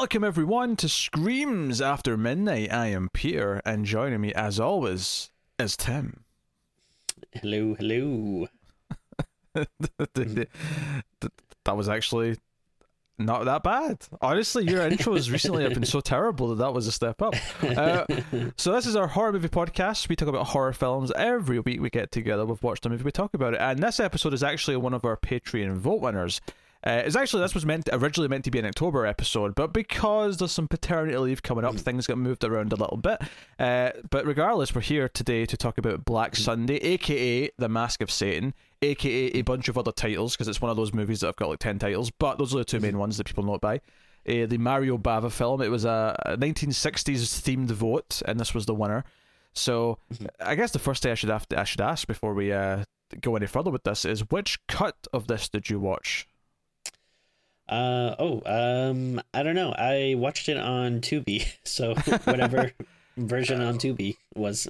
Welcome everyone to Screams After Midnight. I am Peter, and joining me as always is Tim. Hello, hello. that was actually not that bad. Honestly, your intros recently have been so terrible that that was a step up. Uh, so this is our horror movie podcast. We talk about horror films every week. We get together, we've watched a movie, we talk about it, and this episode is actually one of our Patreon vote winners. Uh, it's actually this was meant originally meant to be an October episode, but because there's some paternity leave coming up, things got moved around a little bit. Uh, but regardless, we're here today to talk about Black Sunday, aka The Mask of Satan, aka a bunch of other titles because it's one of those movies that have got like ten titles, but those are the two main ones that people know it by. Uh, the Mario Bava film. It was a 1960s themed vote, and this was the winner. So I guess the first thing I should have to, I should ask before we uh, go any further with this is which cut of this did you watch? Uh oh, um, I don't know. I watched it on Tubi, so whatever version on Tubi was.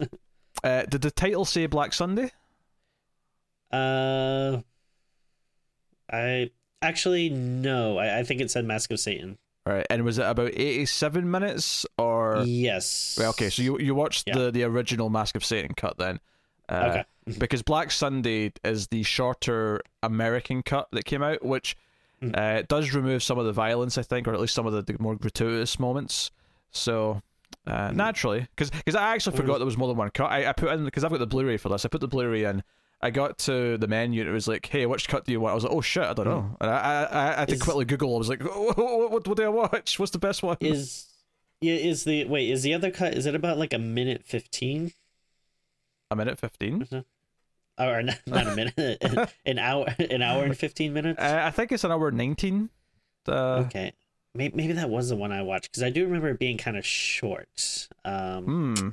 Uh, did the title say Black Sunday? Uh, I actually no. I, I think it said Mask of Satan. All right, and was it about eighty-seven minutes or? Yes. Well, okay, so you you watched Yeah. the the original Mask of Satan cut then. Uh, Okay. because Black Sunday is the shorter American cut that came out, which Mm. uh, does remove some of the violence, I think, or at least some of the, the more gratuitous moments. So uh, naturally, because I actually forgot there was more than one cut. I, I put in because I've got the Blu-ray for this. I put the Blu-ray in. I got to the menu and it was like, "Hey, which cut do you want?" I was like, "Oh shit, I don't know." And I I, I, I had to Is- quickly Google. I was like, "What, what, what, what do I watch? What's the best one?" Is yeah is the wait is the other cut is it about like a minute fifteen a minute fifteen. Or not, not a minute an hour an hour and fifteen minutes? I think it's an hour nineteen. Uh, okay, maybe maybe that was the one I watched because I do remember it being kind of short. Um. Hmm.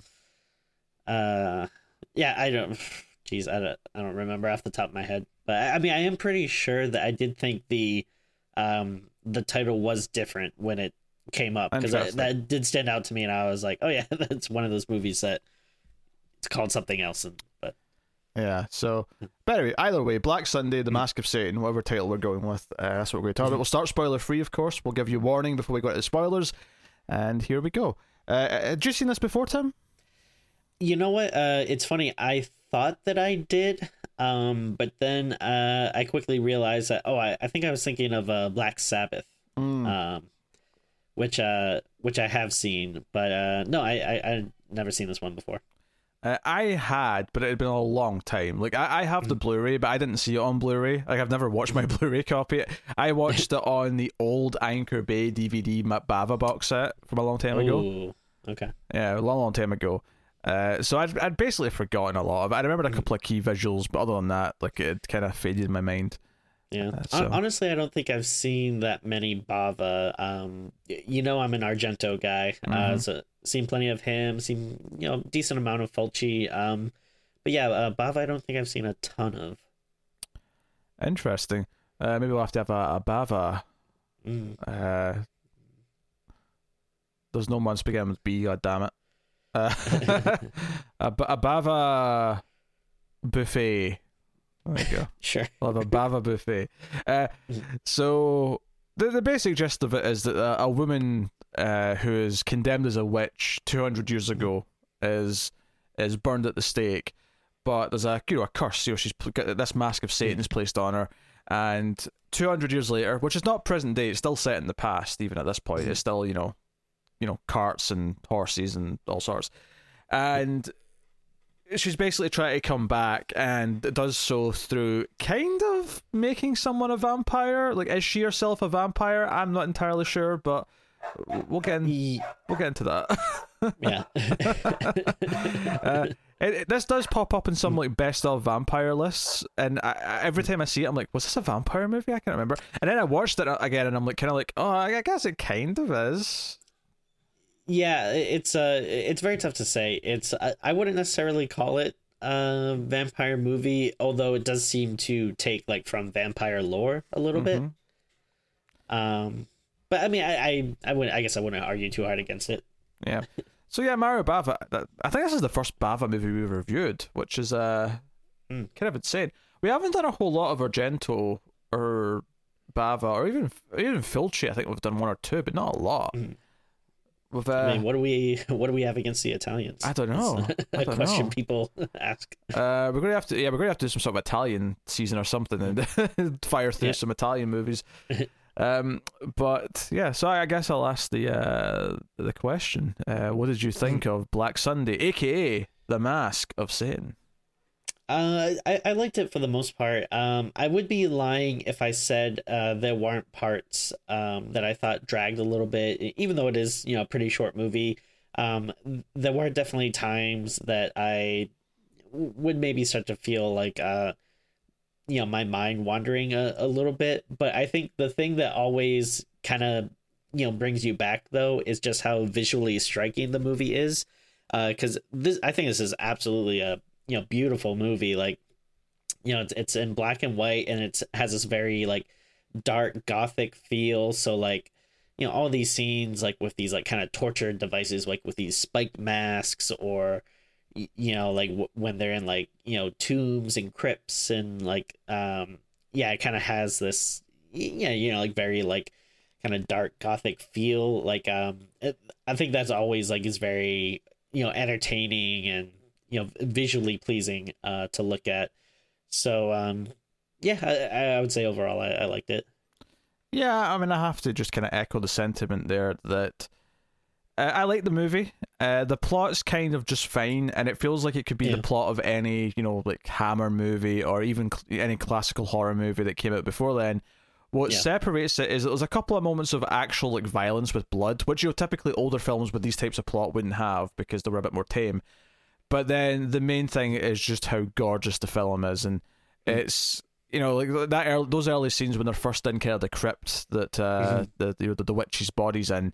Uh, yeah, I don't. Jeez, I don't. I don't remember off the top of my head. But I I mean, I am pretty sure that I did think the, um, the title was different when it came up because that did stand out to me, and I was like, oh yeah, that's one of those movies that it's called something else. And Yeah. So, but anyway, either way, Black Sunday. The Mask of Satan, whatever title we're going with, uh, that's what we're going to talk Mm-hmm. about. We'll start spoiler free, of course. We'll give you warning before we go into spoilers, and here we go. Uh, had you seen this before, Tim? you know what? Uh, it's funny. I thought that I did, um, but then uh, I quickly realized that oh, I, I think I was thinking of uh, Black Sabbath. Mm. um, which uh, which I have seen, but uh, no, I I I never seen this one before. Uh, I had, but it had been a long time. Like I, I have Mm. the Blu-ray, but I didn't see it on Blu-ray. Like I've never watched my Blu-ray copy. I watched it on the old Anchor Bay DVD Bava box set from a long time ago. Ooh, okay. Yeah, a long, long time ago. Uh, so I'd, I'd basically forgotten a lot of it. I remembered a Mm. couple of key visuals, but other than that, like it kind of faded in my mind. Yeah. Uh, so- Honestly, I don't think I've seen that many Bava. Um, you know, I'm an Argento guy. Uh, Mhm. so seen plenty of him. Seen you know decent amount of Fulci. Um, but yeah, uh, Bava, I don't think I've seen a ton of. Interesting. Uh, maybe we'll have to have a, a Bava. Mm. Uh, there's no one's beginning with B. God damn it. Uh, a, a Bava buffet. There you go. Sure. We'll have a Bava buffet. Uh, so the the basic gist of it is that a, a woman uh, who is condemned as a witch 200 years ago is is burned at the stake, but there's a you know a curse. You know she's got this mask of Satan is placed on her, and 200 years later, which is not present day, it's still set in the past. Even at this point, it's still you know, you know carts and horses and all sorts, and she's basically trying to come back and does so through kind of making someone a vampire. Like, is she herself a vampire? I'm not entirely sure, but we'll get in, we'll get into that. Yeah. uh, it, it- this does pop up in some like best of vampire lists, and I, I, every time I see it, I'm like, was this a vampire movie? I can't remember. And then I watched it again, and I'm like, kind of like, oh, I guess it kind of is. yeah it's uh it's very tough to say it's I, I wouldn't necessarily call it a vampire movie although it does seem to take like from vampire lore a little Mhm. bit um but i mean I, I i wouldn't i guess i wouldn't argue too hard against it Yeah. So yeah, Mario Bava. I think this is the first Bava movie we've reviewed, which is uh Mm. kind of insane. We haven't done a whole lot of Argento or Bava or even even Fulci. I think we've done one or two, but not a lot. Mhm. We've, uh, I mean, what do we what do we have against the Italians? I don't know. I a don't question know. people ask. Uh, we're gonna have to, yeah, we're gonna have to do some sort of Italian season or something and fire through Yeah. some Italian movies. um, but yeah, so I, I guess I'll ask the uh the question. Uh, what did you think of Black Sunday, aka The Mask of Satan? Uh, I, I liked it for the most part. Um, I would be lying if I said uh, there weren't parts um, that I thought dragged a little bit, even though it is you know a pretty short movie. Um, there were definitely times that I would maybe start to feel like uh, you know my mind wandering a, a little bit. But I think the thing that always kind of you know brings you back though is just how visually striking the movie is. Because this, I think this is absolutely a you know beautiful movie like you know it's, it's in black and white and it has this very like dark gothic feel. So like you know all these scenes like with these like kind of torture devices like with these spiked masks or you know like w- when they're in like you know tombs and crypts and like um yeah it kind of has this yeah you know like very like kind of dark gothic feel. Like um it, i think that's always like is very you know entertaining and you know visually pleasing uh to look at so um yeah i, I would say overall I, I liked it Yeah, I mean, I have to just kind of echo the sentiment there that uh, I like the movie. Uh, the plot's kind of just fine, and it feels like it could be Yeah. the plot of any, you know, like Hammer movie or even cl- any classical horror movie that came out before then. What Yeah. separates it is that there's a couple of moments of actual like violence with blood, which you know typically older films with these types of plot wouldn't have because they were a bit more tame. But then the main thing is just how gorgeous the film is, and it's you know like that early, those early scenes when they're first in kind of the crypt that uh, the, the the witch's body's in,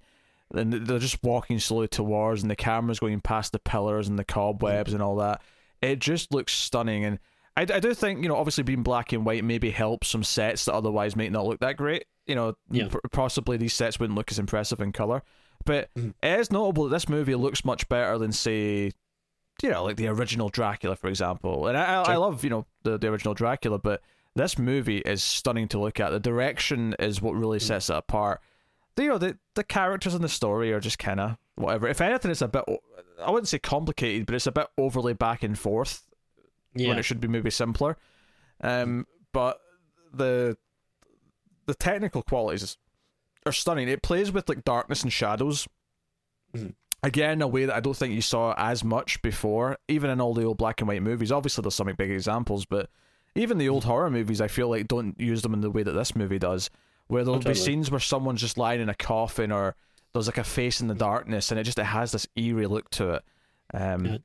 and they're just walking slowly towards, and the camera's going past the pillars and the cobwebs and all that. It just looks stunning, and I, I do think you know obviously being black and white maybe helps some sets that otherwise might not look that great. You know, Yeah. p- possibly these sets wouldn't look as impressive in color, but Mhm. it is notable that this movie looks much better than say you know, like the original Dracula, for example. And I, I, I love, you know, the, the original Dracula, but this movie is stunning to look at. The direction is what really sets it apart. The, you know, the, the characters in the story are just kind of whatever. If anything, it's a bit, I wouldn't say complicated, but it's a bit overly back and forth yeah when it should be maybe simpler. Um, but the the technical qualities are stunning. It plays with like darkness and shadows. Mhm. Again, a way that I don't think you saw as much before, even in all the old black and white movies. Obviously, there's some big examples, but even the old horror movies, I feel like don't use them in the way that this movie does, where there'll be scenes where someone's just lying in a coffin or there's like a face in the darkness, and it just it has this eerie look to it. Um, Yeah.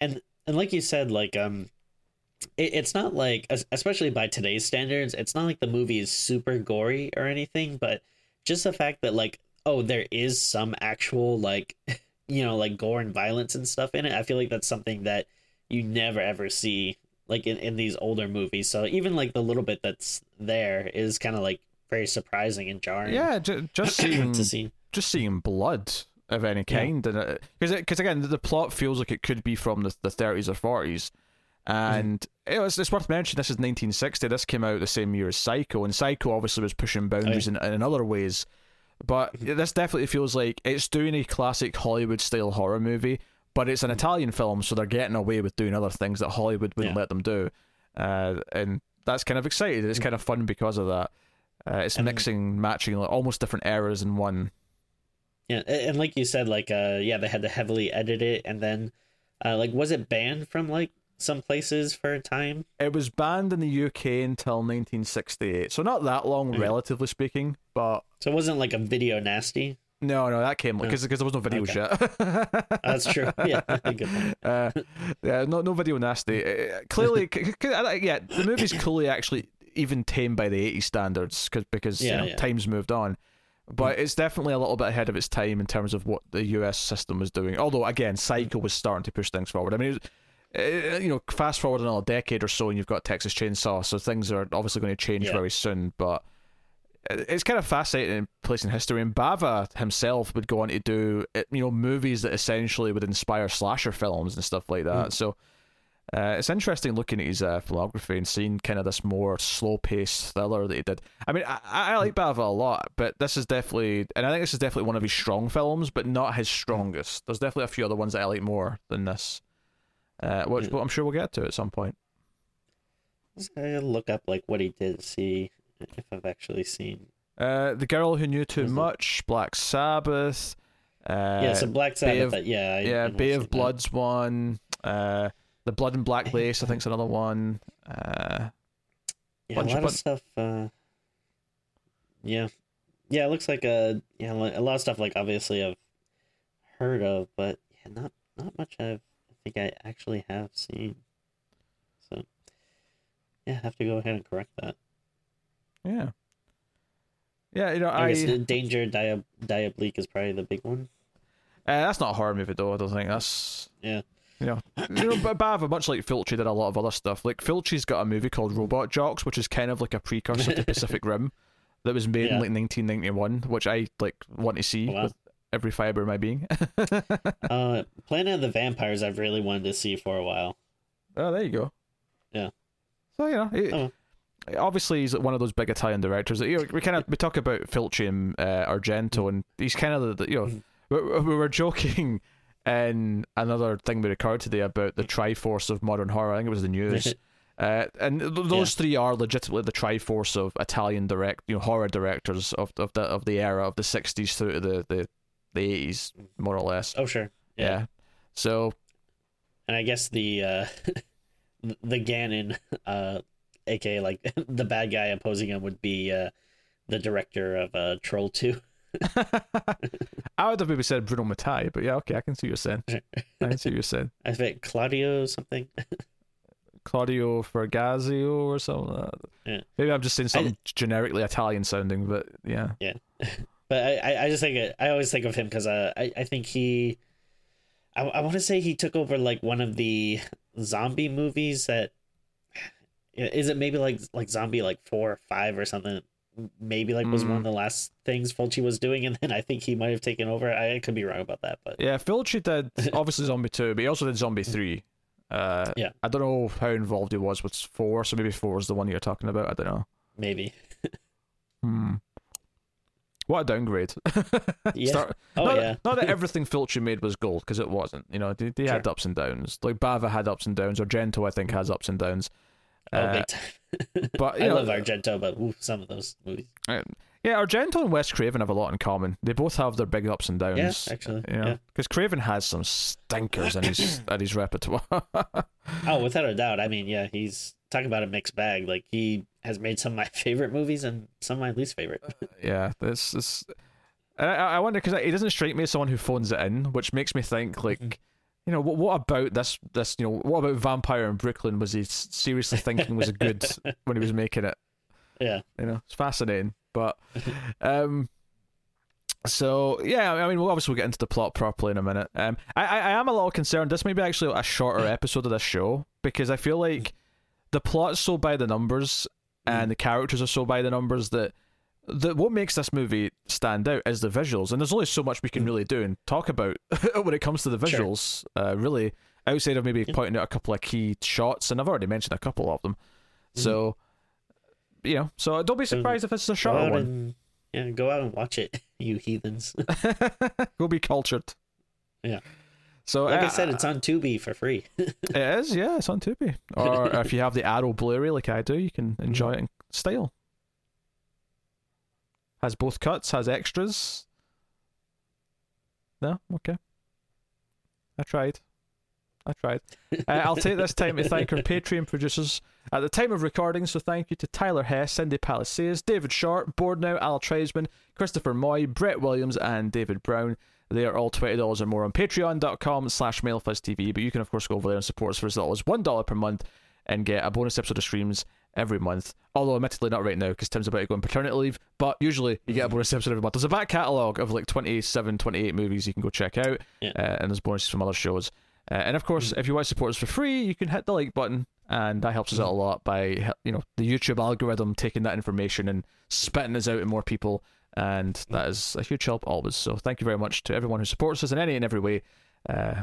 and and like you said like um it, it's not like especially by today's standards it's not like the movie is super gory or anything but just the fact that like oh there is some actual like you know like gore and violence and stuff in it i feel like that's something that you never ever see like in, in these older movies. So even like the little bit that's there is kind of like very surprising and jarring yeah, ju- just seeing to see. just seeing blood of any Yeah. kind, and uh, because because again the plot feels like it could be from the the thirties or forties, mm-hmm. and it was, it's worth mentioning this is nineteen sixty. This came out the same year as Psycho, and Psycho obviously was pushing oh, boundaries in, in other ways, but this definitely feels like it's doing a classic Hollywood style horror movie, but it's an Italian film, so they're getting away with doing other things that Hollywood wouldn't Yeah. let them do, uh, and that's kind of exciting. It's kind of fun because of that. Uh, it's And- mixing, matching like, almost different eras in one. Yeah, and like you said, like uh, yeah, they had to heavily edit it, and then, uh, like, was it banned from like some places for a time? It was banned in the UK until 1968, so not that long, Okay. relatively speaking. But So it wasn't like a video nasty. no, no, that came because because there was no video Okay. yet. That's true. Yeah, uh, yeah, no, no video nasty. Uh, clearly, c- c- yeah, the movie's clearly actually even tamed by the 80s standards cause, because you know, yeah. times moved on. But it's definitely a little bit ahead of its time in terms of what the US system was doing. Although, again, Psycho was starting to push things forward. I mean, it was, uh, you know, fast forward another decade or so, and you've got Texas Chainsaw, so things are obviously going to change Yeah. very soon. But it's kind of fascinating place in history. And Bava himself would go on to do, uh, you know, movies that essentially would inspire slasher films and stuff like that. So Uh, it's interesting looking at his uh, filmography and seeing kind of this more slow-paced thriller that he did. I mean, I, I like Bava a lot, but this is definitely, and I think this is definitely one of his strong films, but not his strongest. There's definitely a few other ones that I like more than this, uh, which Mm. I'm sure we'll get to at some point. Uh, look up like what he did. See if I've actually seen. Uh, the Girl Who Knew Too Much, Black Sabbath. Uh, yeah, so Black Sabbath. of- uh, yeah, I, yeah, Bay of seen that. Blood's one. Uh, the Blood and Black Lace, I think, think's another one. Uh, Yeah, a bunch of lot of stuff. Uh, yeah, yeah. It looks like a yeah like, a lot of stuff. Like obviously I've heard of, but yeah, not not much. I've I think I actually have seen. So yeah, I have to go ahead and correct that. yeah, yeah. You know, I, I, guess the Danger Dia- Diabolik is probably the big one. uh, that's not a horror movie though. I don't think that's Yeah. you know, you know, but Bava, much like Fulci did a lot of other stuff. Like Fulci's got a movie called Robot Jox, which is kind of like a precursor to Pacific Rim, that was made in like 1991, which I like want to see Wow. with every fiber of my being. Uh, Planet of the Vampires. I've really wanted to see for a while. Oh, there you go. Yeah. So you know, he- Oh. obviously he's one of those big Italian directors. That, you know, we kind of we talk about Fulci and uh, Argento, and he's kind of the, you know Mhm. we, we were joking in another thing we recorded today about the Triforce of modern horror. I think it was the news. Uh, and th- those three are legitimately the Triforce of Italian direct, you know, horror directors of of the of the era of the '60s through to the the the '80s, more or less. Oh sure. yeah. yeah. So And I guess the uh, the Ganon, uh, aka like the bad guy opposing him, would be uh, the director of uh, Troll Two. I would have maybe said Bruno Mattei, but yeah, okay, I can see what you're saying. I can see what you're saying. I think Claudio something. Claudio Fergazio or something. Like that. Yeah. Maybe I'm just saying something generically Italian sounding, but yeah. yeah. But I, I, just think I always think of him because uh, I, I think he, I, I want to say he took over like one of the zombie movies that, is it maybe like like zombie like four or five or something? Maybe like was Mm. one of the last things Fulci was doing, and then I think he might have taken over. I, could be wrong about that, but Yeah, Fulci did obviously Zombie 2, but he also did Zombie 3. Uh, Yeah. I don't know how involved he was with 4, so maybe 4 is the one you're talking about. I don't know. maybe. Hmm. What a downgrade. Yeah. Start- Oh not, yeah. not that everything Fulci made was gold, because it wasn't. You know, they, they had ups and downs. Like Bava had ups and downs, or Argento, I think, has ups and downs. Oh, Uh, big time. but, you I know, love Argento, but ooh, some of those movies. Yeah, Argento and Wes Craven have a lot in common. They both have their big ups and downs. Yeah, actually. You know, Yeah. because Craven has some stinkers in his in his repertoire. Oh, without a doubt. I mean, yeah, he's talking about a mixed bag. Like he has made some of my favorite movies and some of my least favorite. yeah, this is. And I, I wonder because he doesn't strike me as someone who phones it in, which makes me think like, Mhm. you know, what, what about this? This you know, what about Vampire in Brooklyn? Was he seriously thinking was a good when he was making it? yeah. You know, it's fascinating. But, um, so yeah, I mean, we'll obviously get into the plot properly in a minute. Um, I, I, I am a little concerned. This may be actually a shorter episode of this show because I feel like the plot's so by the numbers and the characters are so by the numbers that that what makes this movie stand out is the visuals, and there's only so much we can really do and talk about when it comes to the Sure. visuals. Uh, really, outside of maybe pointing out a couple of key shots, and I've already mentioned a couple of them. So, you know, so don't be surprised if it's a Go shorter one. and yeah, go out and watch it, you heathens. Go be cultured. Yeah. So Like I uh, said, it's on Tubi for free. it is, yeah, it's on Tubi. Or if you have the Arrow Blu-ray like I do, you can enjoy it in style. Has both cuts, has extras. No, okay. I tried. I tried. uh, I'll take this time to thank our Patreon producers at the time of recording. So thank you to Tyler Hess, Cindy Palacios, David Short, Board Now, Al Treisman, Christopher Moy, Brett Williams, and David Brown. They are all twenty dollars or more on Patreon.com slash MailFuzzTV. But you can of course go over there and support us for as little as one dollar per month and get a bonus episode of Screams every month. Although admittedly not right now because Tim's about to go on paternity leave. But usually you get a bonus episode every month. There's a back catalogue of like 27, 28 movies you can go check out. Yeah. Uh, and there's bonuses from other shows. Uh, and of course, if you want to support us for free, you can hit the like button, and that helps us out a lot by you know the YouTube algorithm taking that information and spitting us out to more people, and that is a huge help always. So thank you very much to everyone who supports us in any and every way. Uh,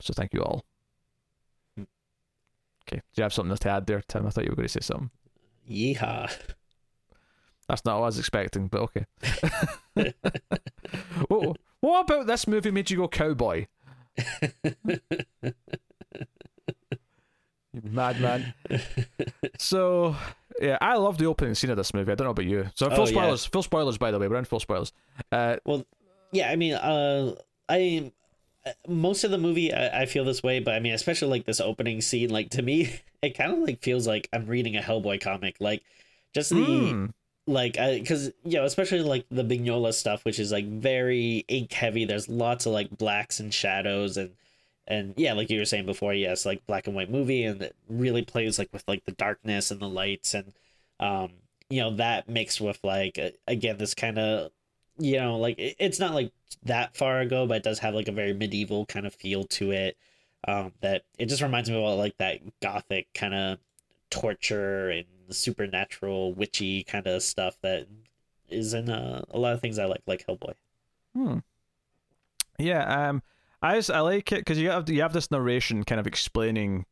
so thank you all. Okay. Do you have something else to add there, Tim? I thought you were going to say something. Yeehaw. That's not what I was expecting, but okay. what, what about this movie made you go cowboy? you madman. so yeah, I love the opening scene of this movie. I don't know about you. So full Oh, yeah. spoilers. Full spoilers, by the way. We're in full spoilers. Uh, well, yeah, I mean, uh, I most of the movie I, I feel this way, but I mean, especially like this opening scene, like to me, it kind of like feels like I'm reading a Hellboy comic, like just the mm, like because you know, especially like the Mignola stuff, which is like very ink heavy. There's lots of like blacks and shadows and. And yeah, like you were saying before, yes, like black and white movie, and it really plays like with like the darkness and the lights, and um, you know that mixed with like again this kind of you know like it's not like that far ago but it does have like a very medieval kind of feel to it um that it just reminds me of like that gothic kind of torture and supernatural witchy kind of stuff that is in uh, a lot of things i like like hellboy hmm. Yeah. Um. I just, I like it because you have you have this narration kind of explaining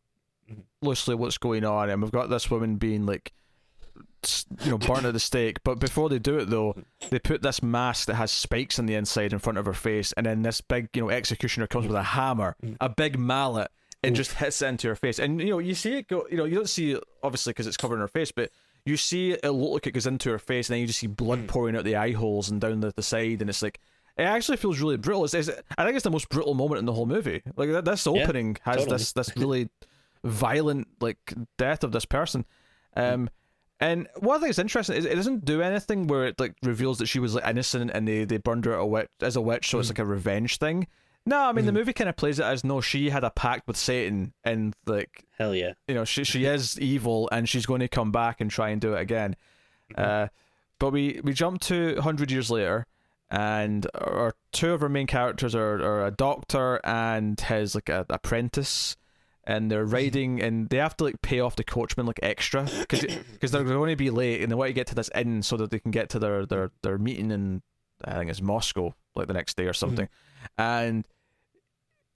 Mhm. loosely what's going on, and we've got this woman being like, you know, burnt at the stake. But before they do it, though, they put this mask that has spikes on the inside in front of her face, and then this big, you know, executioner comes with a hammer, a big mallet, and mm. just hits into her face. And you know, you see it go. You know, you don't see it obviously because it's covering her face, but you see it look like it goes into her face, and then you just see blood mm. pouring out the eye holes and down the, the side, and it's like. It actually feels really brutal. It's, it's, I think it's the most brutal moment in the whole movie. Like that, this Yeah, opening has totally. this this really violent like death of this person. Mm. Um, and one thing that's interesting is it doesn't do anything where it like reveals that she was like innocent and they, they burned her a witch, as a witch, so it's like a revenge thing. No, I mean the mm-hmm. movie kind of plays it as no, she had a pact with Satan and like hell yeah. you know she she is evil and she's going to come back and try and do it again. Mm-hmm. Uh, but we we jump to hundred years later, and our two of our main characters are, are a doctor and his like a, apprentice, and they're mm-hmm. riding and they have to like pay off the coachman like extra because they're going to be late and they want to get to this inn so that they can get to their their their meeting in I think it's Moscow like the next day or something, and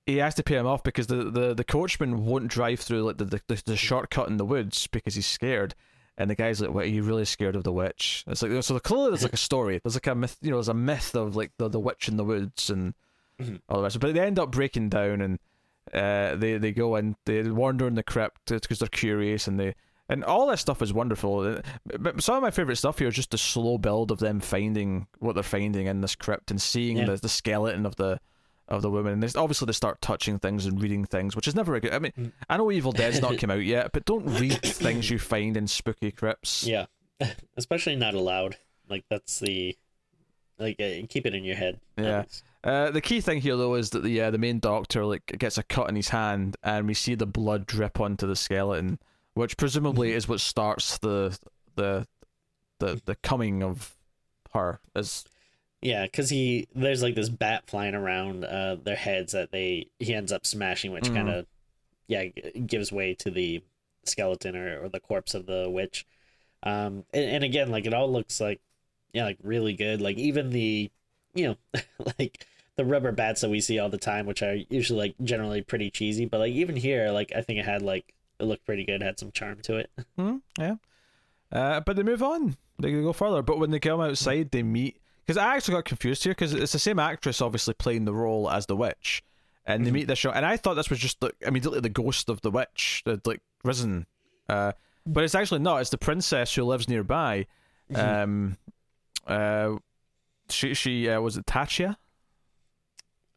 he has to pay him off because the, the, the coachman won't drive through like the, the, the shortcut in the woods because he's scared. And the guy's like, "What? Are you really scared of the witch?" It's like so. Clearly, there's like a story. There's like a myth. You know, there's a myth of like the, the witch in the woods and Mhm. all the rest. But they end up breaking down and uh, they they go and they wander in the crypt because they're curious and they and all this stuff is wonderful. But some of my favorite stuff here is just the slow build of them finding what they're finding in this crypt and seeing Yeah. the the skeleton of the of the woman. And obviously they start touching things and reading things, which is never a good. I mean, Mm. I know Evil Dead's not come out yet, but don't read things you find in spooky crypts. yeah especially not allowed like that's the like uh, keep it in your head Yeah. Uh, the key thing here, though, is that the uh, the main doctor like gets a cut in his hand, and we see the blood drip onto the skeleton, which presumably is what starts the the the the coming of her. As Yeah, because he there's like this bat flying around uh, their heads that they he ends up smashing, which Mhm. kind of yeah gives way to the skeleton or, or the corpse of the witch. Um, and, and again, like it all looks like yeah, like really good. Like even the you know like the rubber bats that we see all the time, which are usually like generally pretty cheesy, but like even here, like I think it had like it looked pretty good, had some charm to it. Hmm, yeah. Uh, but they move on. They go further. But when they come outside, they meet. Because I actually got confused here because it's the same actress, obviously playing the role as the witch, and they Mhm. meet this show. And I thought this was just like immediately the ghost of the witch that like risen. Uh, but it's actually not. It's the princess who lives nearby. Um, uh, she she uh, was it Tachia?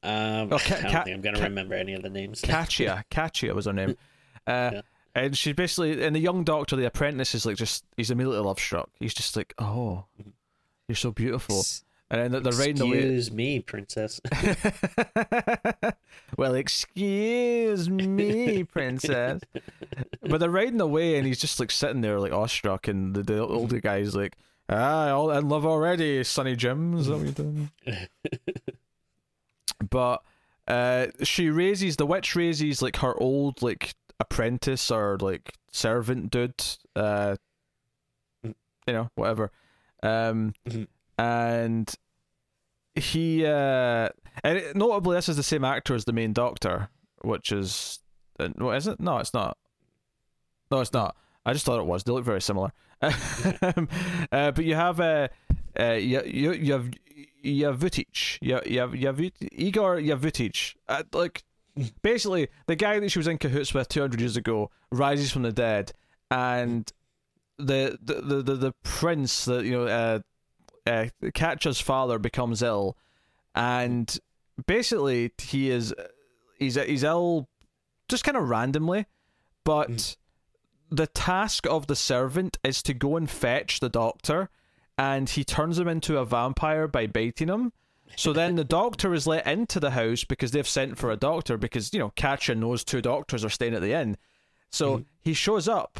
Um, Oh, Ca- I don't Ca- think I'm gonna Ca- remember any of the names. Katia. Katia was her name. Uh, Yeah. And she basically, and the young doctor, the apprentice, is like just, he's immediately love struck. He's just like, oh, you're so beautiful. And then they're riding away. Excuse me, princess. well, excuse me, princess. but they're riding away, and he's just like sitting there, like awestruck. And the, the older guy's like, ah, all in love already, Sonny Jim. Is that what you're doing? but uh, she raises, the witch raises like her old, like, apprentice or like servant dude. Uh, you know, whatever. Um, Mhm. and he uh and it, notably this is the same actor as the main doctor which is uh, what is it no it's not No, it's not. I just thought it was. They look very similar. Um, uh, but you have uh, uh, you, you, you have Javutich. You, you have Yavut, Igor Javutich. Uh, like, basically, the guy that she was in cahoots with 200 years ago rises from the dead, and the the the, the, prince, that you know, uh, uh, Katja's father becomes ill, and basically he is he's he's ill just kind of randomly, but mm. the task of the servant is to go and fetch the doctor, and he turns him into a vampire by biting him. So then the doctor is let into the house because they've sent for a doctor because you know Katja knows two doctors are staying at the inn. So mm. he shows up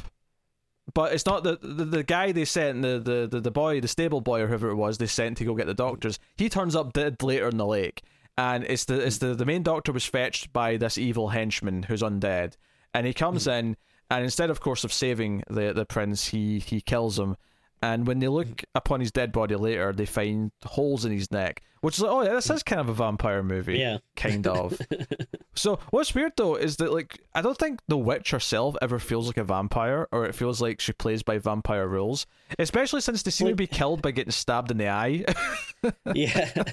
but it's not the, the the guy they sent the, the the the boy the stable boy or whoever it was they sent to go get the doctors he turns up dead later in the lake. And it's the it's the the main doctor was fetched by this evil henchman who's undead. And he comes mm-hmm. in and instead of course of saving the the prince he he kills him and when they look upon his dead body later, they find holes in his neck, which is like, oh yeah, this is kind of a vampire movie, yeah, kind of. so what's weird though is that like I don't think the witch herself ever feels like a vampire, or it feels like she plays by vampire rules, especially since they seem like... to be killed by getting stabbed in the eye. yeah.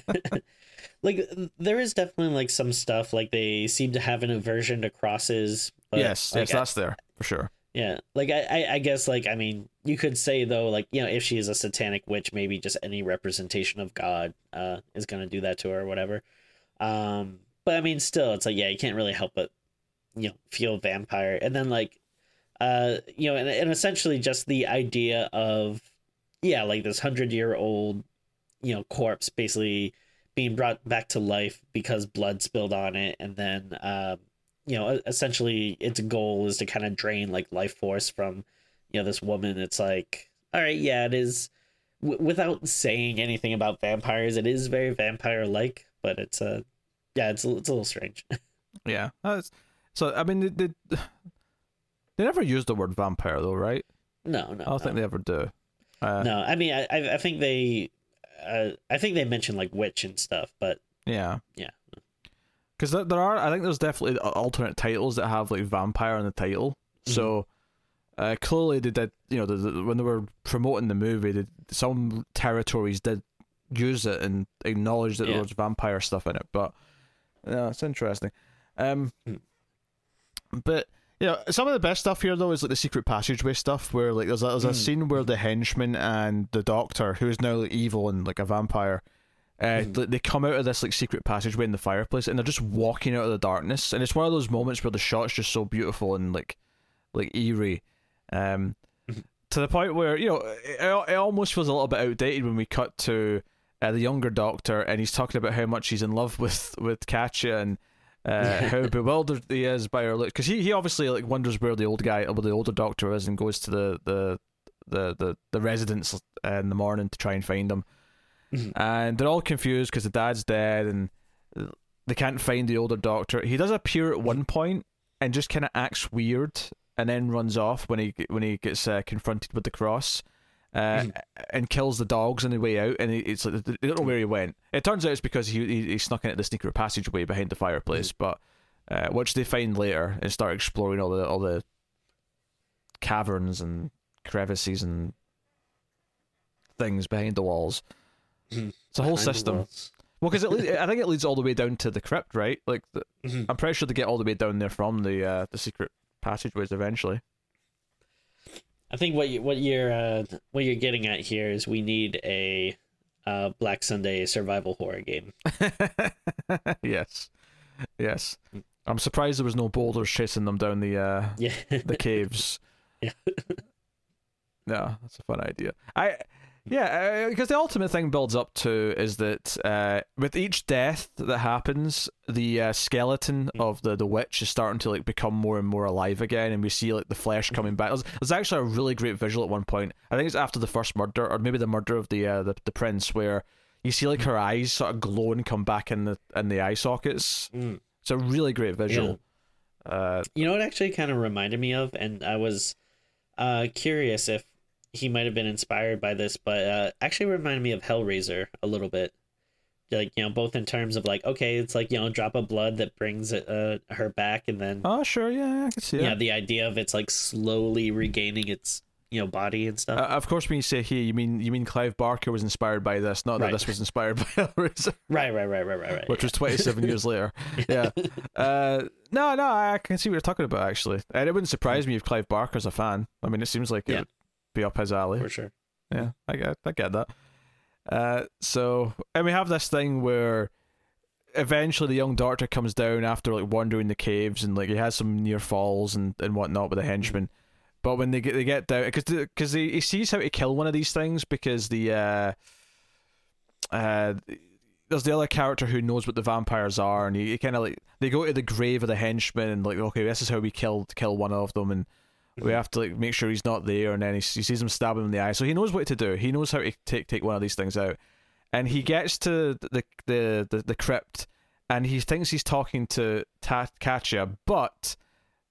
like there is definitely like some stuff like they seem to have an aversion to crosses. Yes, like, yes, that's there for sure. Yeah, like I, I, I guess like I mean, you could say though, like you know, if she is a satanic witch, maybe just any representation of God uh is gonna do that to her or whatever. Um, but I mean, still, it's like yeah, you can't really help but you know feel vampire, and then like, uh, you know, and, and essentially just the idea of yeah, like this hundred year old, you know, corpse basically being brought back to life because blood spilled on it, and then um you know essentially its goal is to kind of drain like life force from you know this woman. It's like all right yeah it is w- without saying anything about vampires it is very vampire like but it's a uh, yeah it's a, it's a little strange. Yeah so i mean they, they, they never use the word vampire though right? No no i don't no. think they ever do. Uh, no i mean i i think they uh, i think they mention like witch and stuff but yeah. Yeah because there, there are I think there's definitely alternate titles that have like vampire in the title. Mm-hmm. So uh, clearly they did you know the, the, when they were promoting the movie, they, some territories did use it and acknowledge that yeah. there was vampire stuff in it. But yeah, it's interesting. Um, mm. but you know, some of the best stuff here though is like the secret passageway stuff, where like there's a, there's a mm. scene where the henchman and the doctor, who is now like evil and like a vampire, uh, mm. They come out of this like secret passageway in the fireplace, and they're just walking out of the darkness. And it's one of those moments where the shot's just so beautiful and like, like eerie, um, mm-hmm. to the point where you know it, it almost feels a little bit outdated when we cut to uh, the younger Doctor, and he's talking about how much he's in love with with Katja and. Uh, how bewildered he is by her look because he, he obviously like wonders where the old guy where the older doctor is and goes to the the the the, the residence in the morning to try and find him Mm-hmm. And they're all confused because the dad's dead and they can't find the older doctor. He does appear at one point and just kind of acts weird and then runs off when he when he gets uh, confronted with the cross. Uh, mm. and kills the dogs on the way out, and it's like they don't know where he went. It turns out it's because he he, he snuck into the secret passageway behind the fireplace, mm. but uh, which they find later and start exploring all the all the caverns and crevices and things behind the walls. It's a whole system. Well, because I think it leads all the way down to the crypt, right? Like, the, mm-hmm. I'm pretty sure they get all the way down there from the uh, the secret passageways eventually. I think what you, what you're uh, what you're getting at here is we need a uh, Black Sunday survival horror game. yes, yes. I'm surprised there was no boulders chasing them down the uh, yeah. the caves. Yeah. yeah, that's a fun idea. I yeah, because uh, the ultimate thing builds up to is that uh, with each death that happens, the uh, skeleton mm. of the, the witch is starting to like become more and more alive again, and we see like the flesh mm-hmm. coming back. There's, there's actually a really great visual at one point. I think it's after the first murder, or maybe the murder of the uh, the, the prince, where you see like mm. her eyes sort of glow and come back in the in the eye sockets. Mm. It's a really great visual. Yeah. Uh, you know what actually kind of reminded me of, and I was uh, curious if he might have been inspired by this, but uh, actually reminded me of Hellraiser a little bit. like you know both in terms of like okay it's like you know drop of blood that brings uh, her back and then Oh, sure, yeah, I can see yeah that. the idea of it's like slowly regaining its you know body and stuff Uh, of course, when you say he, you mean you mean Clive Barker was inspired by this, not that Right. this was inspired by Hellraiser, right right right right right right which was 27 years later. Yeah. Uh, no, no, I can see what you're talking about actually, and it wouldn't surprise me if Clive Barker's a fan. I mean, it seems like Yeah. would be up his alley. for sure Yeah, I get, I get that. Uh, so and we have this thing where eventually the young doctor comes down after like wandering the caves and like he has some near falls and, and whatnot with the henchmen. But when they get they get down because because he, he sees how to kill one of these things because the uh uh there's the other character who knows what the vampires are and he, he kind of like they go to the grave of the henchman and like okay this is how we killed kill one of them and we mm-hmm. have to like make sure he's not there and then he, he sees him stab him in the eye so he knows what to do he knows how to take take one of these things out and he gets to the the the, the crypt and he thinks he's talking to Ta- Katya but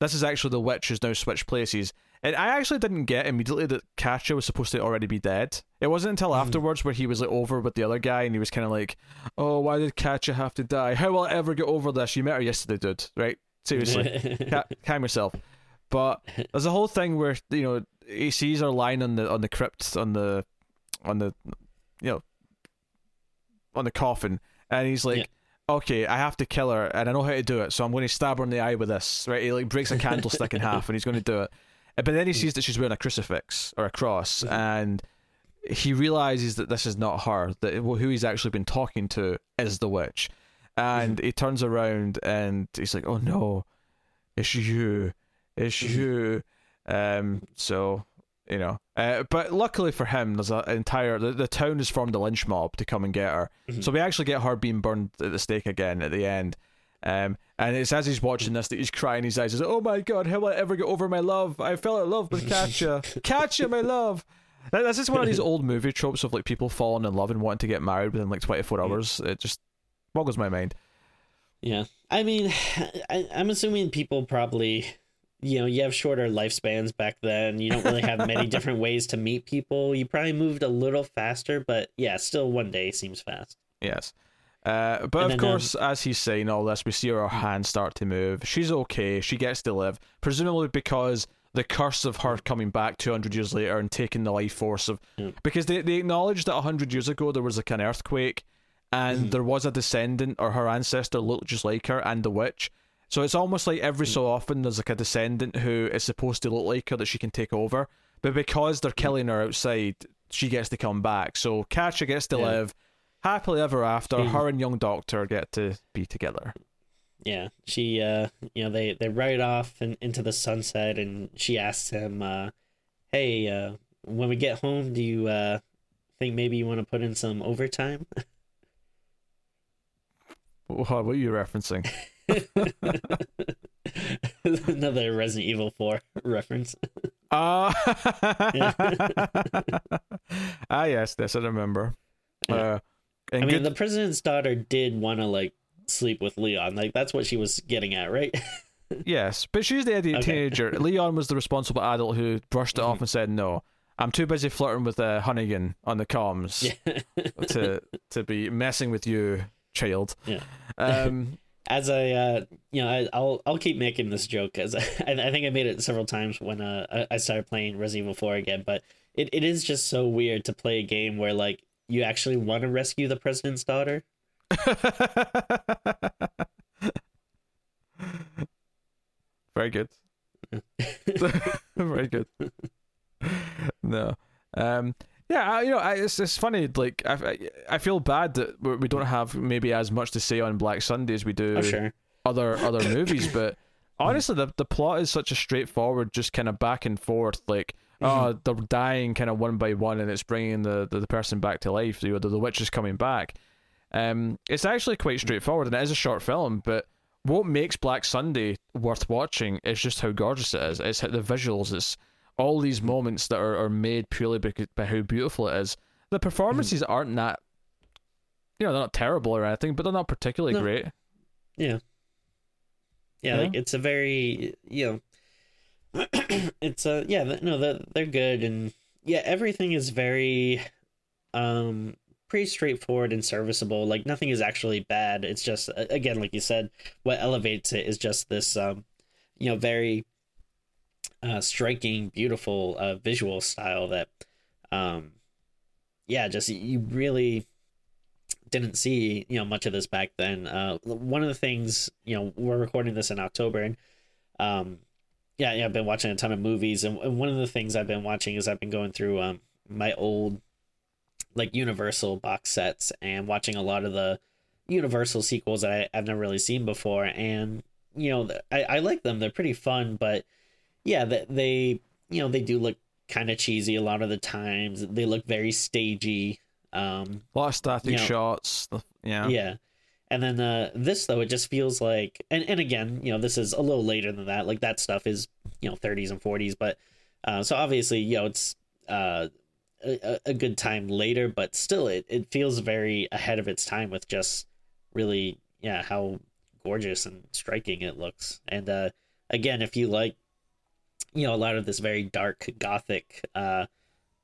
this is actually the witch who's now switched places and I actually didn't get immediately that Katya was supposed to already be dead. It wasn't until mm. afterwards where he was like over with the other guy and he was kind of like, "Oh, why did Katya have to die? How will I ever get over this? You met her yesterday, dude. Right? Seriously, Ca- calm yourself." But there's a whole thing where you know he sees her lying on the on the crypt on the on the you know on the coffin, and he's like. Yeah. Okay, I have to kill her, and I know how to do it, so I'm going to stab her in the eye with this. Right? He like breaks a candlestick in half, and he's going to do it. But then he sees that she's wearing a crucifix or a cross, mm-hmm. and he realizes that this is not her. That who he's actually been talking to is the witch, and mm-hmm. he turns around and he's like, "Oh no, it's you, it's you." Um, so you know, uh, but luckily for him, there's an entire the, the town has formed a lynch mob to come and get her. So we actually get her being burned at the stake again at the end. Um, and it's as he's watching this that he's crying his eyes. He's like, "Oh my god, how will I ever get over my love? I fell in love with Katya. Katya, my love." That- This is one of these old movie tropes of like people falling in love and wanting to get married within like 24 hours. It just boggles my mind. Yeah, I mean, I, I'm assuming people probably, you know, you have shorter lifespans back then. You don't really have many different ways to meet people. You probably moved a little faster, but yeah, still one day seems fast. Yes. Uh, but And of then, um, course, as he's saying all this, we see her hands start to move. She's okay. She gets to live, presumably because the curse of her coming back 200 years later and taking the life force of. Mm. Because they, they acknowledged that 100 years ago there was like an earthquake and Mhm. there was a descendant or her ancestor looked just like her and the witch. So it's almost like every so often there's like a descendant who is supposed to look like her that she can take over. But because they're killing her outside, she gets to come back. So Katja gets to Yeah. live happily ever after. Mhm. Her and young Doctor get to be together. Yeah, she, uh, you know, they they ride off and into the sunset, and she asks him, uh, "Hey, uh, when we get home, do you uh, think maybe you want to put in some overtime?" What, what are you referencing? Another Resident Evil Four reference. Ah, Yeah. ah, yes, this I remember. Yeah. Uh, I mean, good, the president's daughter did want to like sleep with Leon. Like that's what she was getting at, right? yes, but she's the idiot Okay. teenager. Leon was the responsible adult who brushed it off and said, "No, I'm too busy flirting with uh, Hunnigan on the comms yeah. to to be messing with you, child." Yeah. Um, As I, uh, you know, I, I'll I'll keep making this joke because I, I think I made it several times when uh, I- I started playing Resident Evil Four again. But it, it is just so weird to play a game where like you actually want to rescue the president's daughter. Very good. Very good. No. Um. Yeah. I, you know, I, it's it's funny. Like I, I- feel bad that we don't have maybe as much to say on Black Sunday as we do Oh sure. other other movies, but honestly, the the plot is such a straightforward, just kind of back and forth. Like, oh, they're dying kind of one by one, and it's bringing the, the, the person back to life. You know, the, the witch is coming back. Um, it's actually quite straightforward, and it is a short film. But what makes Black Sunday worth watching is just how gorgeous it is. It's the visuals. It's all these moments that are, are made purely by, by how beautiful it is. The performances aren't that, you know, they're not terrible or anything, but they're not particularly No. great. Yeah. Yeah, Yeah. like it's a very you know, it's a yeah no they're, they're good and yeah everything is very um pretty straightforward and serviceable. Like nothing is actually bad. It's just again, like you said, what elevates it is just this, um, you know, very uh, striking, beautiful uh, visual style that, um, yeah, just you really didn't see you know much of this back then. Uh, one of the things you know we're recording this in October and um, yeah, yeah, I've been watching a ton of movies, and, and one of the things I've been watching is I've been going through um my old like Universal box sets and watching a lot of the Universal sequels that I, I've never really seen before, and you know I, I like them. They're pretty fun, but yeah, they, they you know they do look kind of cheesy a lot of the times. They look very stagey. Um, a lot of static you know, shots. Yeah, yeah. And then uh, this though, it just feels like, and, and again, you know, this is a little later than that. Like that stuff is, you know, 30s and 40s, but uh, so obviously, you know, it's uh, a, a good time later, but still, it it feels very ahead of its time with just really, yeah, how gorgeous and striking it looks. And uh, again, if you like, you know, a lot of this very dark gothic uh,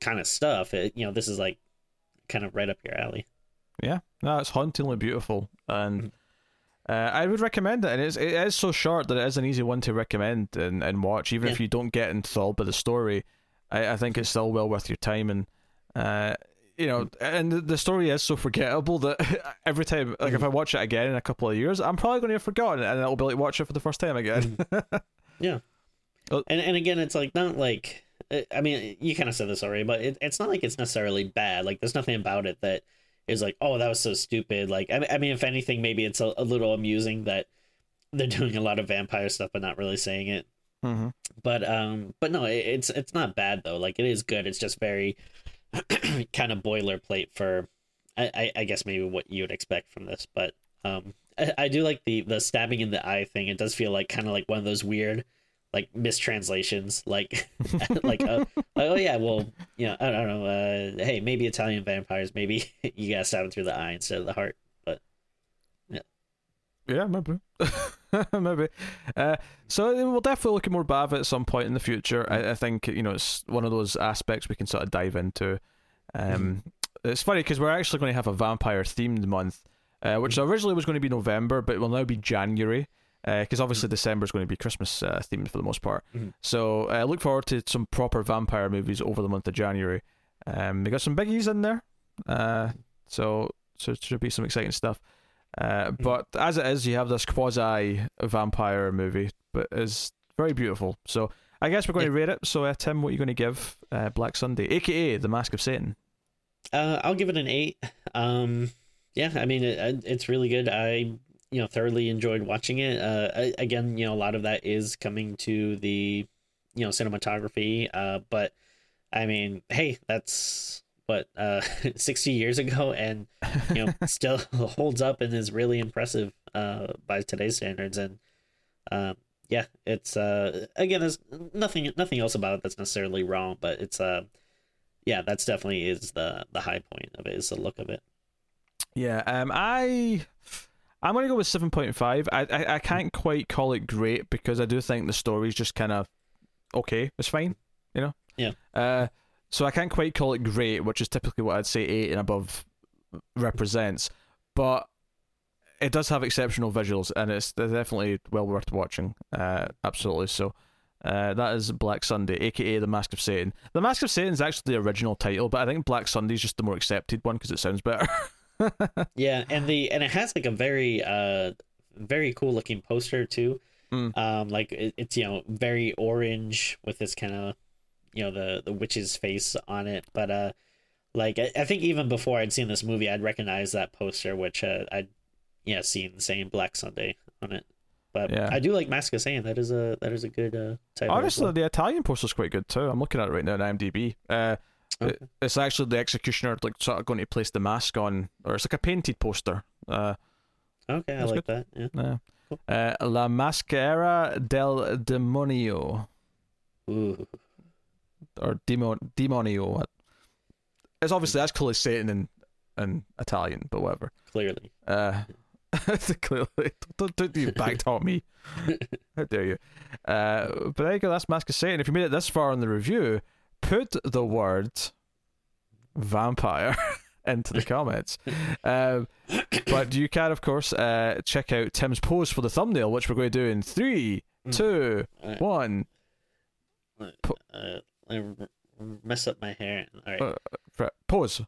kind of stuff, it, you know, this is like kind of right up your alley. Yeah, no, it's hauntingly beautiful, and mm-hmm. uh, I would recommend it. And it's it is so short that it is an easy one to recommend and, and watch, even yeah. if you don't get enthralled by the story. I, I think it's still well worth your time, and uh, you know, and the story is so forgettable that every time, like, mm-hmm. if I watch it again in a couple of years, I'm probably going to have forgotten it, and it'll be like watch it for the first time again. Mm-hmm. yeah, and and again, it's like not like I mean, you kind of said this already, but it, it's not like it's necessarily bad. Like, there's nothing about it that is like, oh, that was so stupid. Like, I, I mean, if anything, maybe it's a, a, little amusing that they're doing a lot of vampire stuff but not really saying it. Mm-hmm. But um, but no, it, it's it's not bad though. Like, it is good. It's just very kind of boilerplate for, I, I, I guess maybe what you would expect from this. But um, I, I do like the the stabbing in the eye thing. It does feel like kind of like one of those weird like mistranslations like like, uh, oh yeah well you know i don't know uh, hey maybe italian vampires maybe you gotta stab them through the eye instead of the heart but yeah. Yeah maybe. Maybe. Uh, so we'll definitely look at more Bava at some point in the future. I, I, think you know it's one of those aspects we can sort of dive into. Um mm-hmm. it's funny because we're actually going to have a vampire themed month uh, which mm-hmm. originally was going to be november but it will now be january because uh, obviously mm-hmm. December is going to be Christmas uh, themed for the most part. Mm-hmm. So I uh, look forward to some proper vampire movies over the month of January. Um, we got some biggies in there, uh, so so it should be some exciting stuff. Uh, mm-hmm. But as it is, you have this quasi vampire movie, but is very beautiful. So I guess we're going to rate it. So uh, Tim, what are you going to give uh, Black Sunday, aka The Mask of Satan? Uh, I'll give it an eight. Um, yeah, I mean it, it's really good. I you know thoroughly enjoyed watching it. Uh, again, you know a lot of that is coming to the you know cinematography. Uh, but I mean, hey, that's what uh 60 years ago, and you know still holds up and is really impressive uh by today's standards. And um, yeah, it's uh again, there's nothing nothing else about it that's necessarily wrong, but it's uh yeah, that's definitely is the the high point of it is the look of it. Yeah, um, I I'm gonna go with seven point five. I, I I can't quite call it great because I do think the story's just kind of okay. It's fine, you know. Yeah. Uh, so I can't quite call it great, which is typically what I'd say eight and above represents, but it does have exceptional visuals and it's definitely well worth watching. Uh, absolutely. So. Uh, that is Black Sunday, aka The Mask of Satan. The Mask of Satan is actually the original title, but I think Black Sunday is just the more accepted one because it sounds better. yeah, and the and it has like a very uh very cool looking poster too. Mm. Um, like it, it's you know very orange with this kind of you know the the witch's face on it, but uh, like I, I think even before I'd seen this movie, I'd recognize that poster, which uh, I'd yeah seen saying Black Sunday on it. But yeah. I do like Mask of Satan. That is a that is a good uh, title. Honestly, well. the Italian poster's quite good too. I'm looking at it right now on IMDb. Uh, Okay. it's actually the executioner like sort of going to place the mask on, or it's like a painted poster. Uh, okay, I like good. that. Yeah. yeah. Cool. Uh, La Maschera del Demonio. Ooh. Or demon demonio. It's obviously that's clearly Satan in, in Italian, but whatever. Clearly. Uh, clearly. Don't, don't you backtalk me. How dare you? Uh, but there you go. That's Mask of Satan. If you made it this far in the review, put the word vampire into the comments. Um, but you can, of course, uh, check out Tim's pose for the thumbnail, which we're going to do in three, Mm. two, Uh, one. Po- uh, I mess up my hair. All right. Uh, Pause.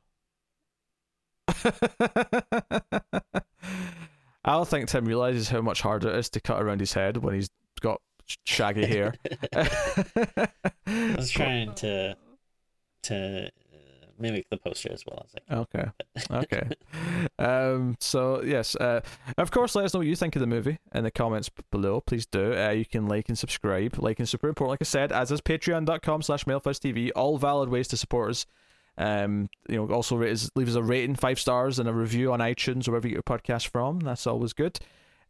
I don't think Tim realizes how much harder it is to cut around his head when he's got shaggy hair. I was trying to to uh, mimic the poster as well. as I like, Okay. Okay. um. So yes. Uh. Of course, let us know what you think of the movie in the comments below. Please do. Uh. You can like and subscribe. Like and super important. Like I said, as is Patreon.com/slash TV. All valid ways to support us. Um. You know. Also, rate us, leave us a rating, five stars, and a review on iTunes or wherever you get your podcast from. That's always good.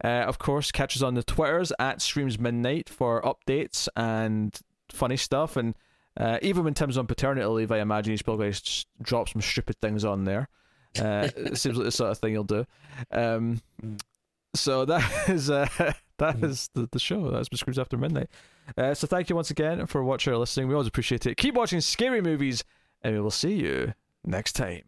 Uh, of course, catch us on the Twitters at Screams Midnight for updates and funny stuff. And uh, even when Tim's on paternity leave, I imagine he's probably just drop some stupid things on there. Uh, it seems like the sort of thing he'll do. Um, Mm. so that is uh, that Mm. is the, the show. That's Screams After Midnight. Uh, so thank you once again for watching or listening. We always appreciate it. Keep watching scary movies, and we will see you next time.